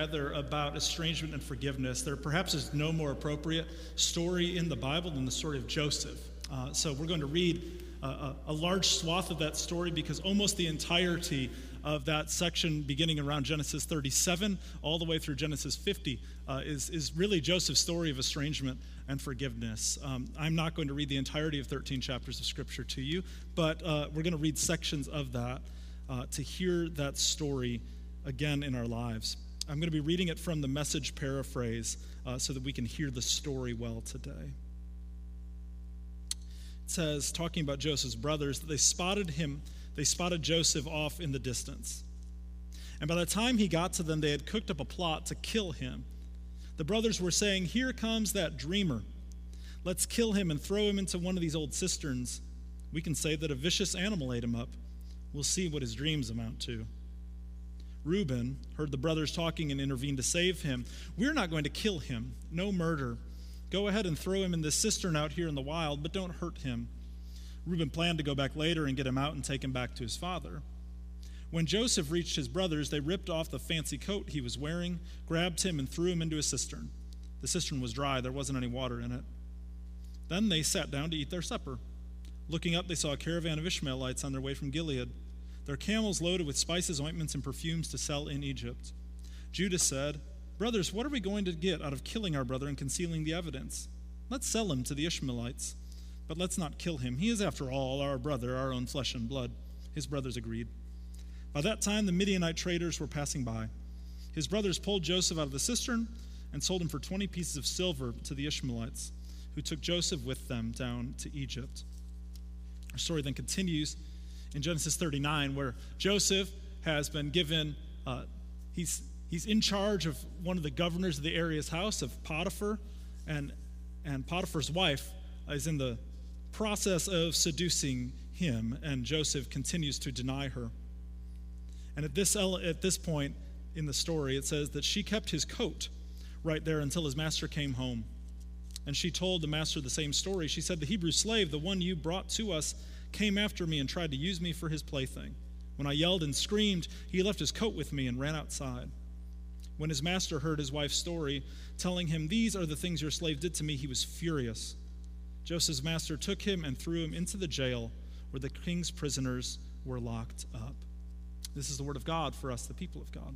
together about estrangement and forgiveness. There perhaps is no more appropriate story in the Bible than the story of Joseph. Uh, so we're going to read a, a, large swath of that story because almost the entirety of that section, beginning around Genesis 37 all the way through Genesis 50, uh, is, is really Joseph's story of estrangement and forgiveness. Um, I'm not going to read the entirety of 13 chapters of Scripture to you, but uh, we're going to read sections of that uh, to hear that story again in our lives. I'm going to be reading it from the message paraphrase uh, so that we can hear the story well today. It says, talking about Joseph's brothers, that they spotted him, they spotted Joseph off in the distance. And by the time he got to them, they had cooked up a plot to kill him. The brothers were saying, Here comes that dreamer. Let's kill him and throw him into one of these old cisterns. We can say that a vicious animal ate him up. We'll see what his dreams amount to. Reuben heard the brothers talking and intervened to save him. We're not going to kill him. No murder. Go ahead and throw him in this cistern out here in the wild, but don't hurt him. Reuben planned to go back later and get him out and take him back to his father. When Joseph reached his brothers, they ripped off the fancy coat he was wearing, grabbed him, and threw him into a cistern. The cistern was dry, there wasn't any water in it. Then they sat down to eat their supper. Looking up, they saw a caravan of Ishmaelites on their way from Gilead their camels loaded with spices, ointments, and perfumes to sell in Egypt. Judah said, Brothers, what are we going to get out of killing our brother and concealing the evidence? Let's sell him to the Ishmaelites, but let's not kill him. He is, after all, our brother, our own flesh and blood. His brothers agreed. By that time, the Midianite traders were passing by. His brothers pulled Joseph out of the cistern and sold him for 20 pieces of silver to the Ishmaelites, who took Joseph with them down to Egypt. Our story then continues in Genesis 39, where Joseph has been given, uh, he's, he's in charge of one of the governors of the area's house, of Potiphar, and, and Potiphar's wife is in the process of seducing him, and Joseph continues to deny her. And at this, at this point in the story, it says that she kept his coat right there until his master came home. And she told the master the same story. She said, The Hebrew slave, the one you brought to us, came after me and tried to use me for his plaything. When I yelled and screamed, he left his coat with me and ran outside. When his master heard his wife's story, telling him, These are the things your slave did to me, he was furious. Joseph's master took him and threw him into the jail where the king's prisoners were locked up. This is the word of God for us, the people of God.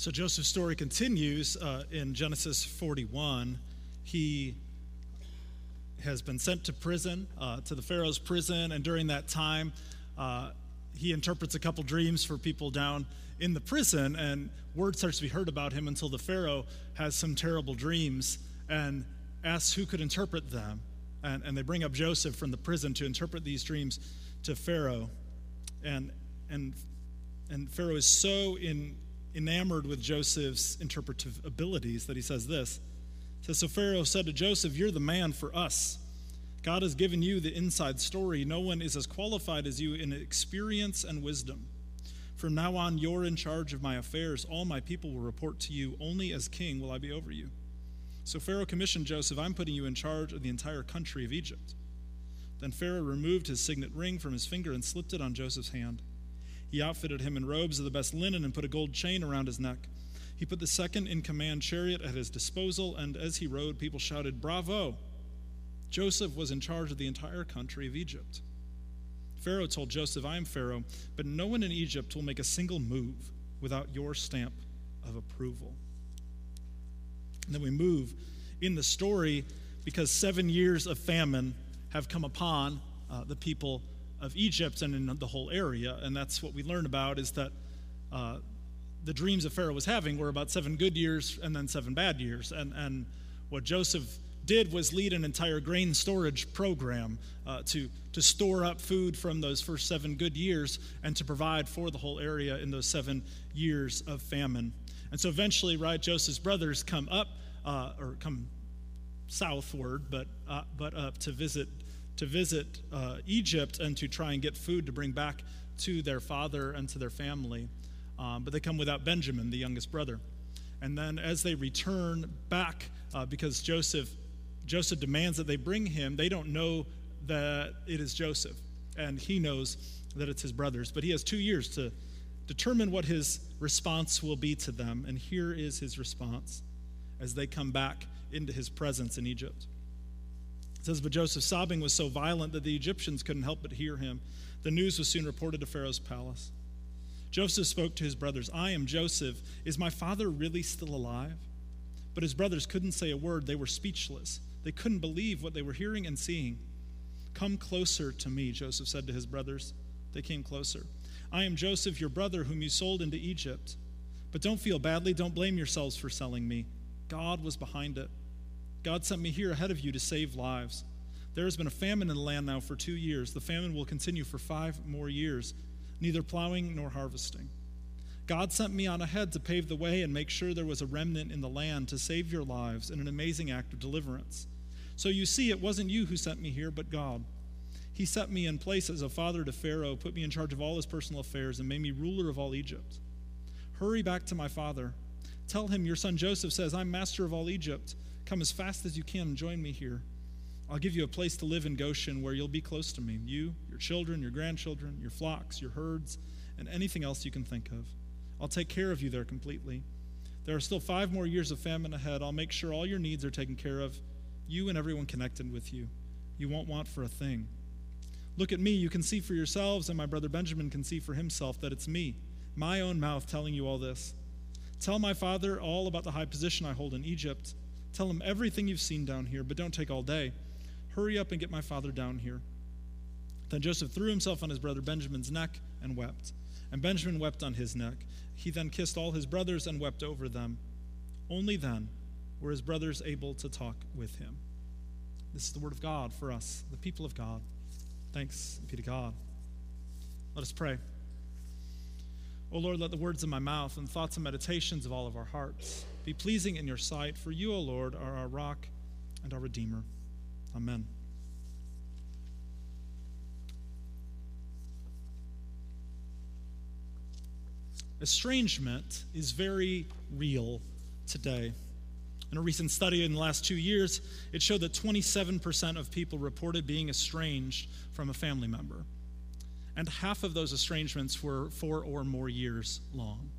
So Joseph's story continues uh, in Genesis 41. He has been sent to prison, uh, to the Pharaoh's prison, and during that time, uh, he interprets a couple dreams for people down in the prison, and word starts to be heard about him until the Pharaoh has some terrible dreams and asks who could interpret them. And, and they bring up Joseph from the prison to interpret these dreams to Pharaoh. And, and, and Pharaoh is so in, enamored with Joseph's interpretive abilities that he says this. Says, So Pharaoh said to Joseph, You're the man for us. God has given you the inside story. No one is as qualified as you in experience and wisdom. From now on, you're in charge of my affairs. All my people will report to you. Only as king will I be over you. So Pharaoh commissioned Joseph, I'm putting you in charge of the entire country of Egypt. Then Pharaoh removed his signet ring from his finger and slipped it on Joseph's hand. He outfitted him in robes of the best linen and put a gold chain around his neck. He put the second in command chariot at his disposal, and as he rode, people shouted, Bravo! Joseph was in charge of the entire country of Egypt. Pharaoh told Joseph, I am Pharaoh, but no one in Egypt will make a single move without your stamp of approval. And then we move in the story because seven years of famine have come upon uh, the people of Egypt and in the whole area. And that's what we learn about is that uh, the dreams that Pharaoh was having were about seven good years and then seven bad years. And, and what Joseph did was lead an entire grain storage program uh, to, to store up food from those first seven good years and to provide for the whole area in those seven years of famine. And so eventually, right, Joseph's brothers come up, uh, or come southward, but, uh, but up to visit to visit uh, Egypt and to try and get food to bring back to their father and to their family. Um, but they come without Benjamin, the youngest brother. And then as they return back, uh, because Joseph, Joseph demands that they bring him, they don't know that it is Joseph. And he knows that it's his brothers. But he has two years to determine what his response will be to them. And here is his response as they come back into his presence in Egypt. It says, But Joseph's sobbing was so violent that the Egyptians couldn't help but hear him. The news was soon reported to Pharaoh's palace. Joseph spoke to his brothers, I am Joseph. Is my father really still alive? But his brothers couldn't say a word. They were speechless. They couldn't believe what they were hearing and seeing. Come closer to me, Joseph said to his brothers. They came closer. I am Joseph, your brother, whom you sold into Egypt. But don't feel badly. Don't blame yourselves for selling me. God was behind it. God sent me here ahead of you to save lives. There has been a famine in the land now for two years. The famine will continue for five more years, neither plowing nor harvesting. God sent me on ahead to pave the way and make sure there was a remnant in the land to save your lives in an amazing act of deliverance. So you see, it wasn't you who sent me here, but God. He set me in place as a father to Pharaoh, put me in charge of all his personal affairs, and made me ruler of all Egypt. Hurry back to my father. Tell him your son Joseph says, I'm master of all Egypt. Come as fast as you can and join me here. I'll give you a place to live in Goshen where you'll be close to me you, your children, your grandchildren, your flocks, your herds, and anything else you can think of. I'll take care of you there completely. There are still five more years of famine ahead. I'll make sure all your needs are taken care of, you and everyone connected with you. You won't want for a thing. Look at me. You can see for yourselves, and my brother Benjamin can see for himself that it's me, my own mouth, telling you all this. Tell my father all about the high position I hold in Egypt Tell him everything you've seen down here, but don't take all day. Hurry up and get my father down here. Then Joseph threw himself on his brother Benjamin's neck and wept. And Benjamin wept on his neck. He then kissed all his brothers and wept over them. Only then were his brothers able to talk with him. This is the word of God for us, the people of God. Thanks be to God. Let us pray. O Lord, let the words of my mouth and thoughts and meditations of all of our hearts be pleasing in your sight, for you, O Lord, are our rock and our Redeemer. Amen. Estrangement is very real today. In a recent study in the last two years, it showed that 27% of people reported being estranged from a family member. And half of those estrangements were four or more years long.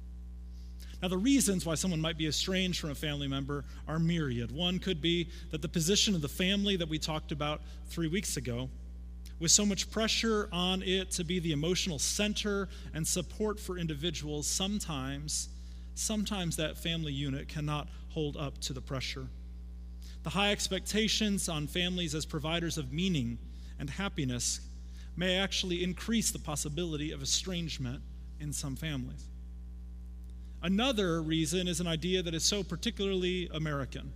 Now, the reasons why someone might be estranged from a family member are myriad. One could be that the position of the family that we talked about three weeks ago, with so much pressure on it to be the emotional center and support for individuals, sometimes sometimes that family unit cannot hold up to the pressure. The high expectations on families as providers of meaning and happiness may actually increase the possibility of estrangement in some families. Another reason is an idea that is so particularly American.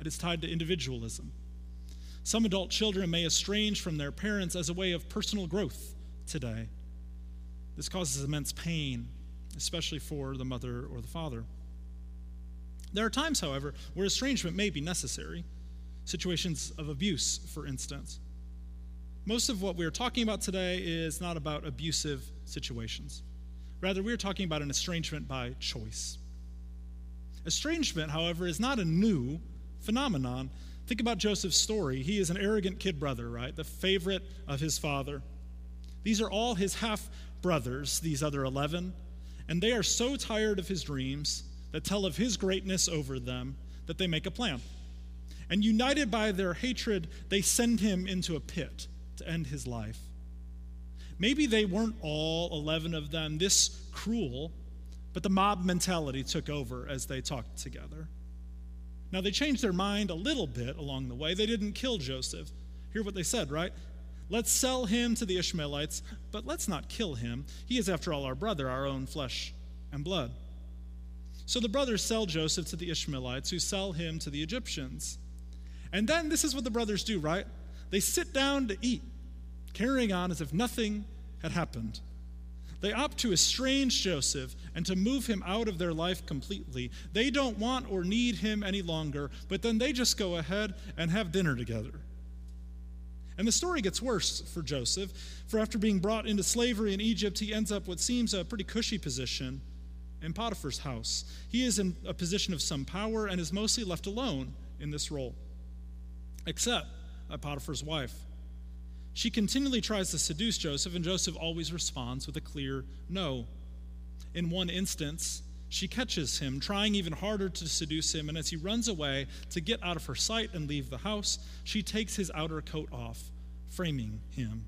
It is tied to individualism. Some adult children may estrange from their parents as a way of personal growth today. This causes immense pain, especially for the mother or the father. There are times, however, where estrangement may be necessary, situations of abuse, for instance. Most of what we are talking about today is not about abusive situations. Rather, we are talking about an estrangement by choice. Estrangement, however, is not a new phenomenon. Think about Joseph's story. He is an arrogant kid brother, right? The favorite of his father. These are all his half brothers, these other 11, and they are so tired of his dreams that tell of his greatness over them that they make a plan. And united by their hatred, they send him into a pit to end his life. Maybe they weren't all 11 of them this cruel, but the mob mentality took over as they talked together. Now, they changed their mind a little bit along the way. They didn't kill Joseph. Hear what they said, right? Let's sell him to the Ishmaelites, but let's not kill him. He is, after all, our brother, our own flesh and blood. So the brothers sell Joseph to the Ishmaelites, who sell him to the Egyptians. And then this is what the brothers do, right? They sit down to eat, carrying on as if nothing had happened. They opt to estrange Joseph and to move him out of their life completely. They don't want or need him any longer, but then they just go ahead and have dinner together. And the story gets worse for Joseph, for after being brought into slavery in Egypt, he ends up what seems a pretty cushy position in Potiphar's house. He is in a position of some power and is mostly left alone in this role, except Potiphar's wife. She continually tries to seduce Joseph, and Joseph always responds with a clear no. In one instance, she catches him, trying even harder to seduce him, and as he runs away to get out of her sight and leave the house, she takes his outer coat off, framing him.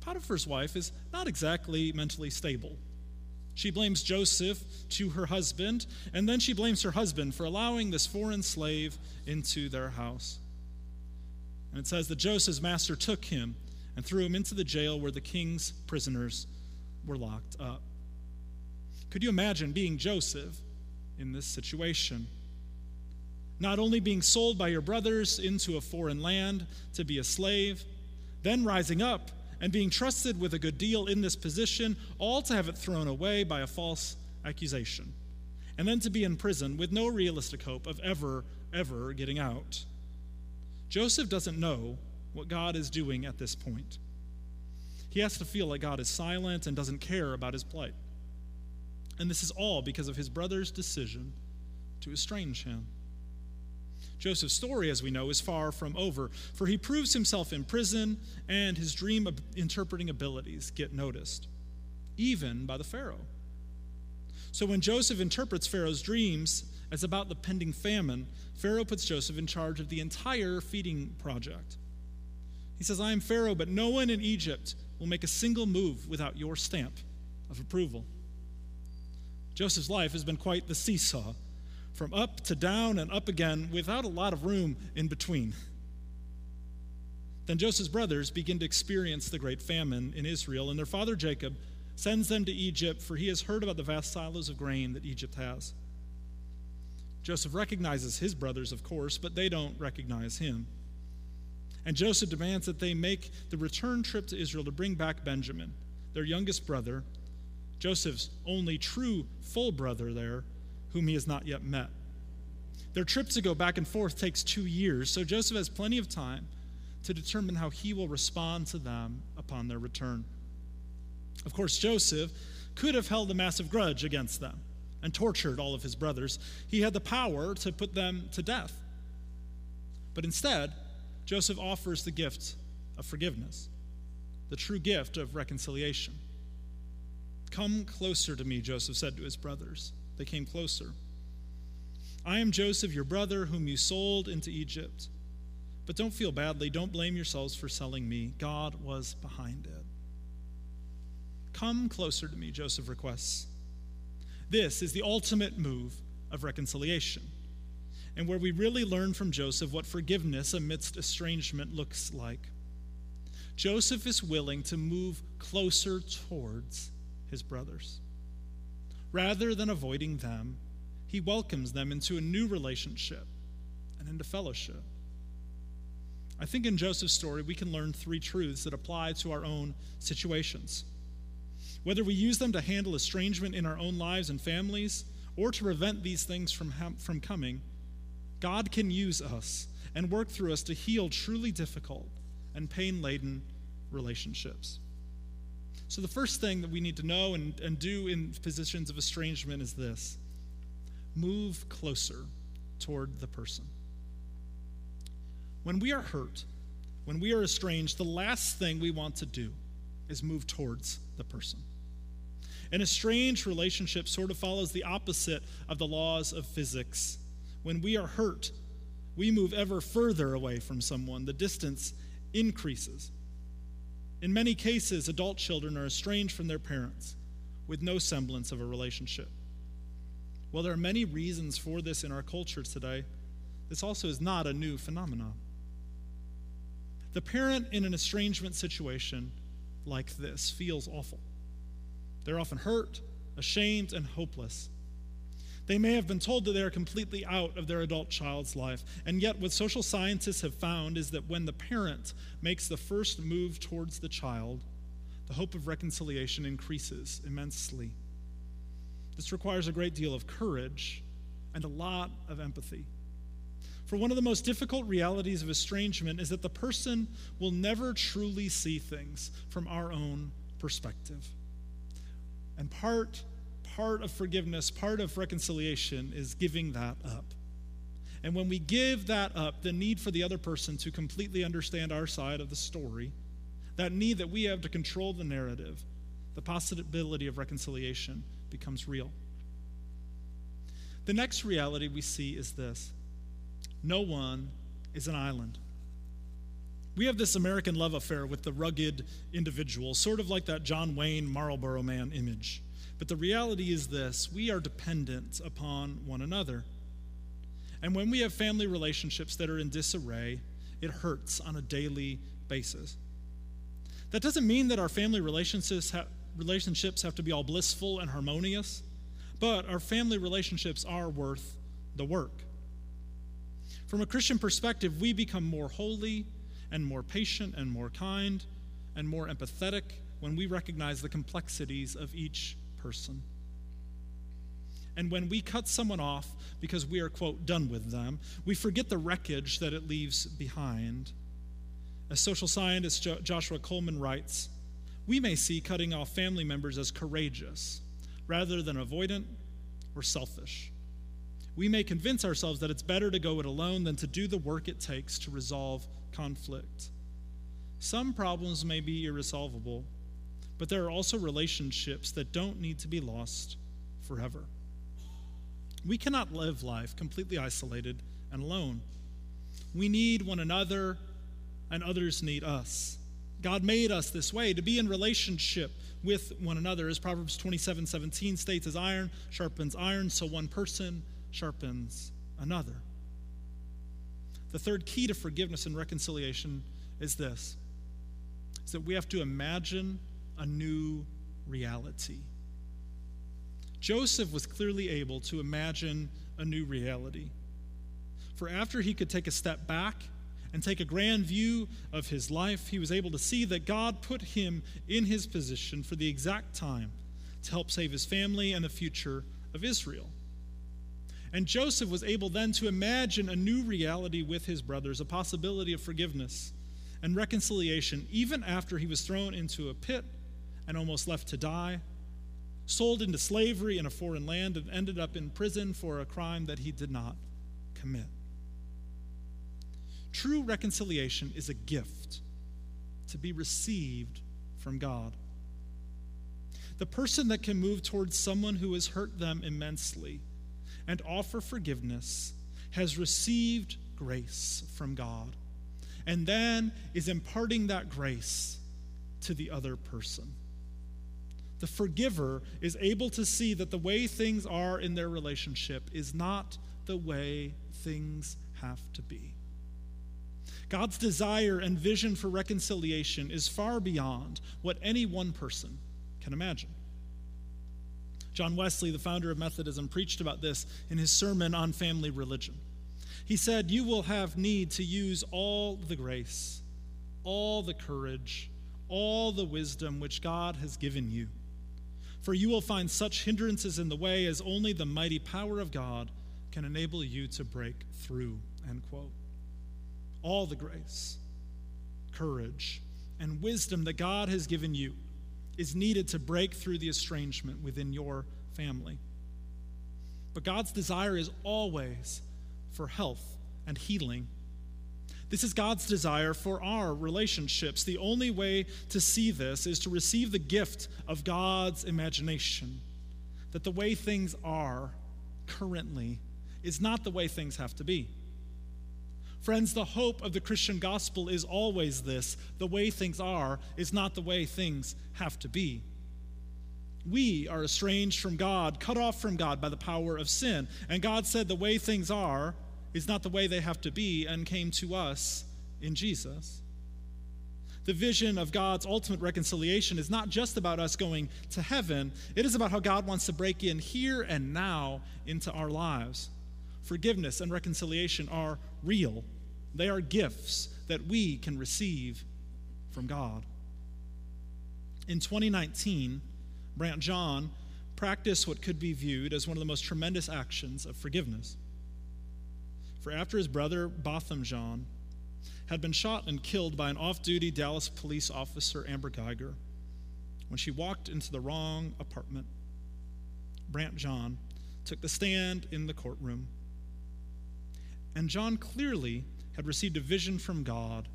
Potiphar's wife is not exactly mentally stable. She blames Joseph to her husband, and then she blames her husband for allowing this foreign slave into their house. And it says that Joseph's master took him and threw him into the jail where the king's prisoners were locked up. Could you imagine being Joseph in this situation? Not only being sold by your brothers into a foreign land to be a slave, then rising up and being trusted with a good deal in this position, all to have it thrown away by a false accusation, and then to be in prison with no realistic hope of ever, ever getting out. Joseph doesn't know what God is doing at this point. He has to feel like God is silent and doesn't care about his plight. And this is all because of his brother's decision to estrange him. Joseph's story, as we know, is far from over, for he proves himself in prison and his dream interpreting abilities get noticed, even by the Pharaoh. So when Joseph interprets Pharaoh's dreams as about the pending famine, Pharaoh puts Joseph in charge of the entire feeding project. He says, I am Pharaoh, but no one in Egypt will make a single move without your stamp of approval. Joseph's life has been quite the seesaw from up to down and up again without a lot of room in between. Then Joseph's brothers begin to experience the great famine in Israel, and their father Jacob sends them to Egypt, for he has heard about the vast silos of grain that Egypt has. Joseph recognizes his brothers, of course, but they don't recognize him. And Joseph demands that they make the return trip to Israel to bring back Benjamin, their youngest brother, Joseph's only true full brother there, whom he has not yet met. Their trip to go back and forth takes two years, so Joseph has plenty of time to determine how he will respond to them upon their return. Of course, Joseph could have held a massive grudge against them and tortured all of his brothers. He had the power to put them to death. But instead, Joseph offers the gift of forgiveness, the true gift of reconciliation. Come closer to me, Joseph said to his brothers. They came closer. I am Joseph, your brother, whom you sold into Egypt. But don't feel badly. Don't blame yourselves for selling me. God was behind it. Come closer to me, Joseph requests. This is the ultimate move of reconciliation, and where we really learn from Joseph what forgiveness amidst estrangement looks like. Joseph is willing to move closer towards his brothers. Rather than avoiding them, he welcomes them into a new relationship and into fellowship. I think in Joseph's story, we can learn three truths that apply to our own situations. Whether we use them to handle estrangement in our own lives and families or to prevent these things from, ha- from coming, God can use us and work through us to heal truly difficult and pain laden relationships. So, the first thing that we need to know and, and do in positions of estrangement is this move closer toward the person. When we are hurt, when we are estranged, the last thing we want to do is move towards the person. An estranged relationship sort of follows the opposite of the laws of physics. When we are hurt, we move ever further away from someone, the distance increases. In many cases, adult children are estranged from their parents with no semblance of a relationship. While there are many reasons for this in our culture today, this also is not a new phenomenon. The parent in an estrangement situation like this feels awful. They're often hurt, ashamed, and hopeless. They may have been told that they are completely out of their adult child's life. And yet, what social scientists have found is that when the parent makes the first move towards the child, the hope of reconciliation increases immensely. This requires a great deal of courage and a lot of empathy. For one of the most difficult realities of estrangement is that the person will never truly see things from our own perspective. And part part of forgiveness, part of reconciliation is giving that up. And when we give that up, the need for the other person to completely understand our side of the story, that need that we have to control the narrative, the possibility of reconciliation becomes real. The next reality we see is this no one is an island. We have this American love affair with the rugged individual, sort of like that John Wayne Marlboro Man image. But the reality is this we are dependent upon one another. And when we have family relationships that are in disarray, it hurts on a daily basis. That doesn't mean that our family relationships, relationships have to be all blissful and harmonious, but our family relationships are worth the work. From a Christian perspective, we become more holy and more patient and more kind and more empathetic when we recognize the complexities of each person. And when we cut someone off because we are, quote, done with them, we forget the wreckage that it leaves behind. As social scientist jo- Joshua Coleman writes, we may see cutting off family members as courageous rather than avoidant or selfish. We may convince ourselves that it's better to go it alone than to do the work it takes to resolve conflict. Some problems may be irresolvable, but there are also relationships that don't need to be lost forever. We cannot live life completely isolated and alone. We need one another, and others need us. God made us this way to be in relationship with one another. As Proverbs 27 17 states, as iron sharpens iron, so one person sharpens another. The third key to forgiveness and reconciliation is this is that we have to imagine a new reality. Joseph was clearly able to imagine a new reality. For after he could take a step back and take a grand view of his life, he was able to see that God put him in his position for the exact time to help save his family and the future of Israel. And Joseph was able then to imagine a new reality with his brothers, a possibility of forgiveness and reconciliation, even after he was thrown into a pit and almost left to die, sold into slavery in a foreign land, and ended up in prison for a crime that he did not commit. True reconciliation is a gift to be received from God. The person that can move towards someone who has hurt them immensely and offer forgiveness has received grace from God and then is imparting that grace to the other person. the forgiver is able to see that the way things are in their relationship is not the way things have to be. God's desire and vision for reconciliation is far beyond what any one person can imagine. John Wesley, the founder of Methodism, preached about this in his sermon on family religion. He said, You will have need to use all the grace, all the courage, all the wisdom which God has given you. For you will find such hindrances in the way as only the mighty power of God can enable you to break through. End quote. All the grace, courage, and wisdom that God has given you is needed to break through the estrangement within your family. But God's desire is always for health and healing. This is God's desire for our relationships. The only way to see this is to receive the gift of God's imagination that the way things are currently is not the way things have to be. Friends, the hope of the Christian gospel is always this the way things are is not the way things have to be. We are estranged from God, cut off from God by the power of sin. And God said the way things are is not the way they have to be and came to us in Jesus. The vision of God's ultimate reconciliation is not just about us going to heaven, it is about how God wants to break in here and now into our lives. Forgiveness and reconciliation are real they are gifts that we can receive from God. In 2019, Brandt Jean practiced what could be viewed as one of the most tremendous actions of forgiveness. For after his brother, Botham Jean had been shot and killed by an off duty Dallas police officer, Amber Guyger, when she walked into the wrong apartment, Brandt Jean took the stand in the courtroom. And Jean clearly had received a vision from God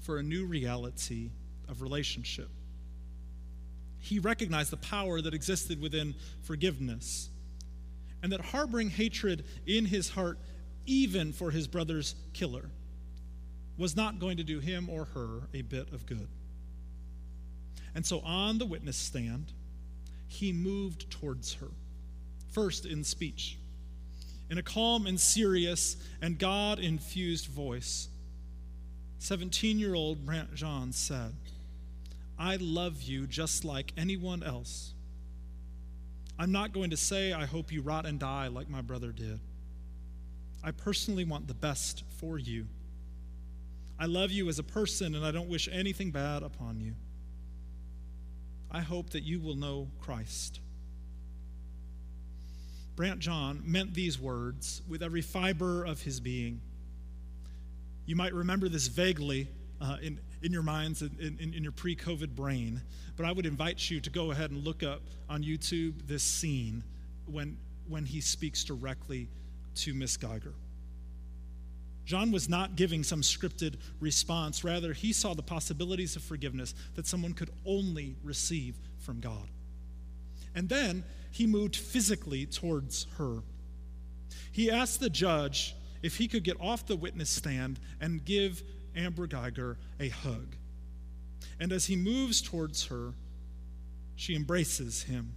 for a new reality of relationship. He recognized the power that existed within forgiveness and that harboring hatred in his heart, even for his brother's killer, was not going to do him or her a bit of good. And so on the witness stand, he moved towards her, first in speech in a calm and serious and God infused voice. 17 year old Brandt Jean said, I love you just like anyone else. I'm not going to say, I hope you rot and die like my brother did. I personally want the best for you. I love you as a person, and I don't wish anything bad upon you. I hope that you will know Christ. Brandt Jean meant these words with every fiber of his being. You might remember this vaguely uh, in, in your minds, in, in, in your pre COVID brain, but I would invite you to go ahead and look up on YouTube this scene when, when he speaks directly to Miss Guyger. Jean was not giving some scripted response. Rather, he saw the possibilities of forgiveness that someone could only receive from God. And then he moved physically towards her. He asked the judge if he could get off the witness stand and give Amber Guyger a hug. And as he moves towards her, she embraces him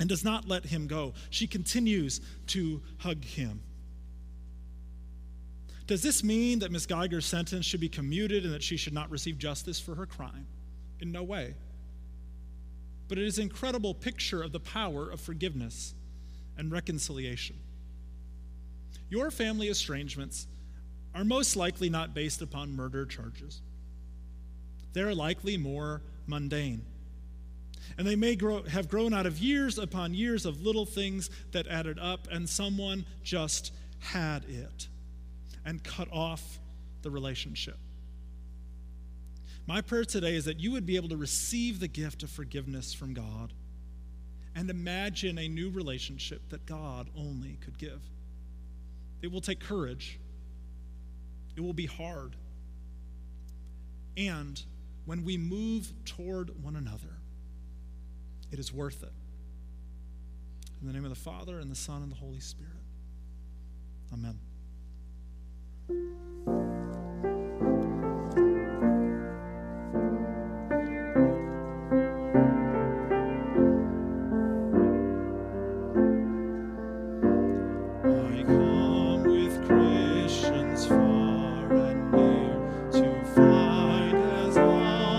and does not let him go. She continues to hug him. Does this mean that Ms. Guyger's sentence should be commuted and that she should not receive justice for her crime? In no way but it is an incredible picture of the power of forgiveness and reconciliation. Your family estrangements are most likely not based upon murder charges. They're likely more mundane. And they may grow, have grown out of years upon years of little things that added up, and someone just had it and cut off the relationship. My prayer today is that you would be able to receive the gift of forgiveness from God and imagine a new relationship that God only could give. It will take courage, it will be hard. And when we move toward one another, it is worth it. In the name of the Father, and the Son, and the Holy Spirit. Amen.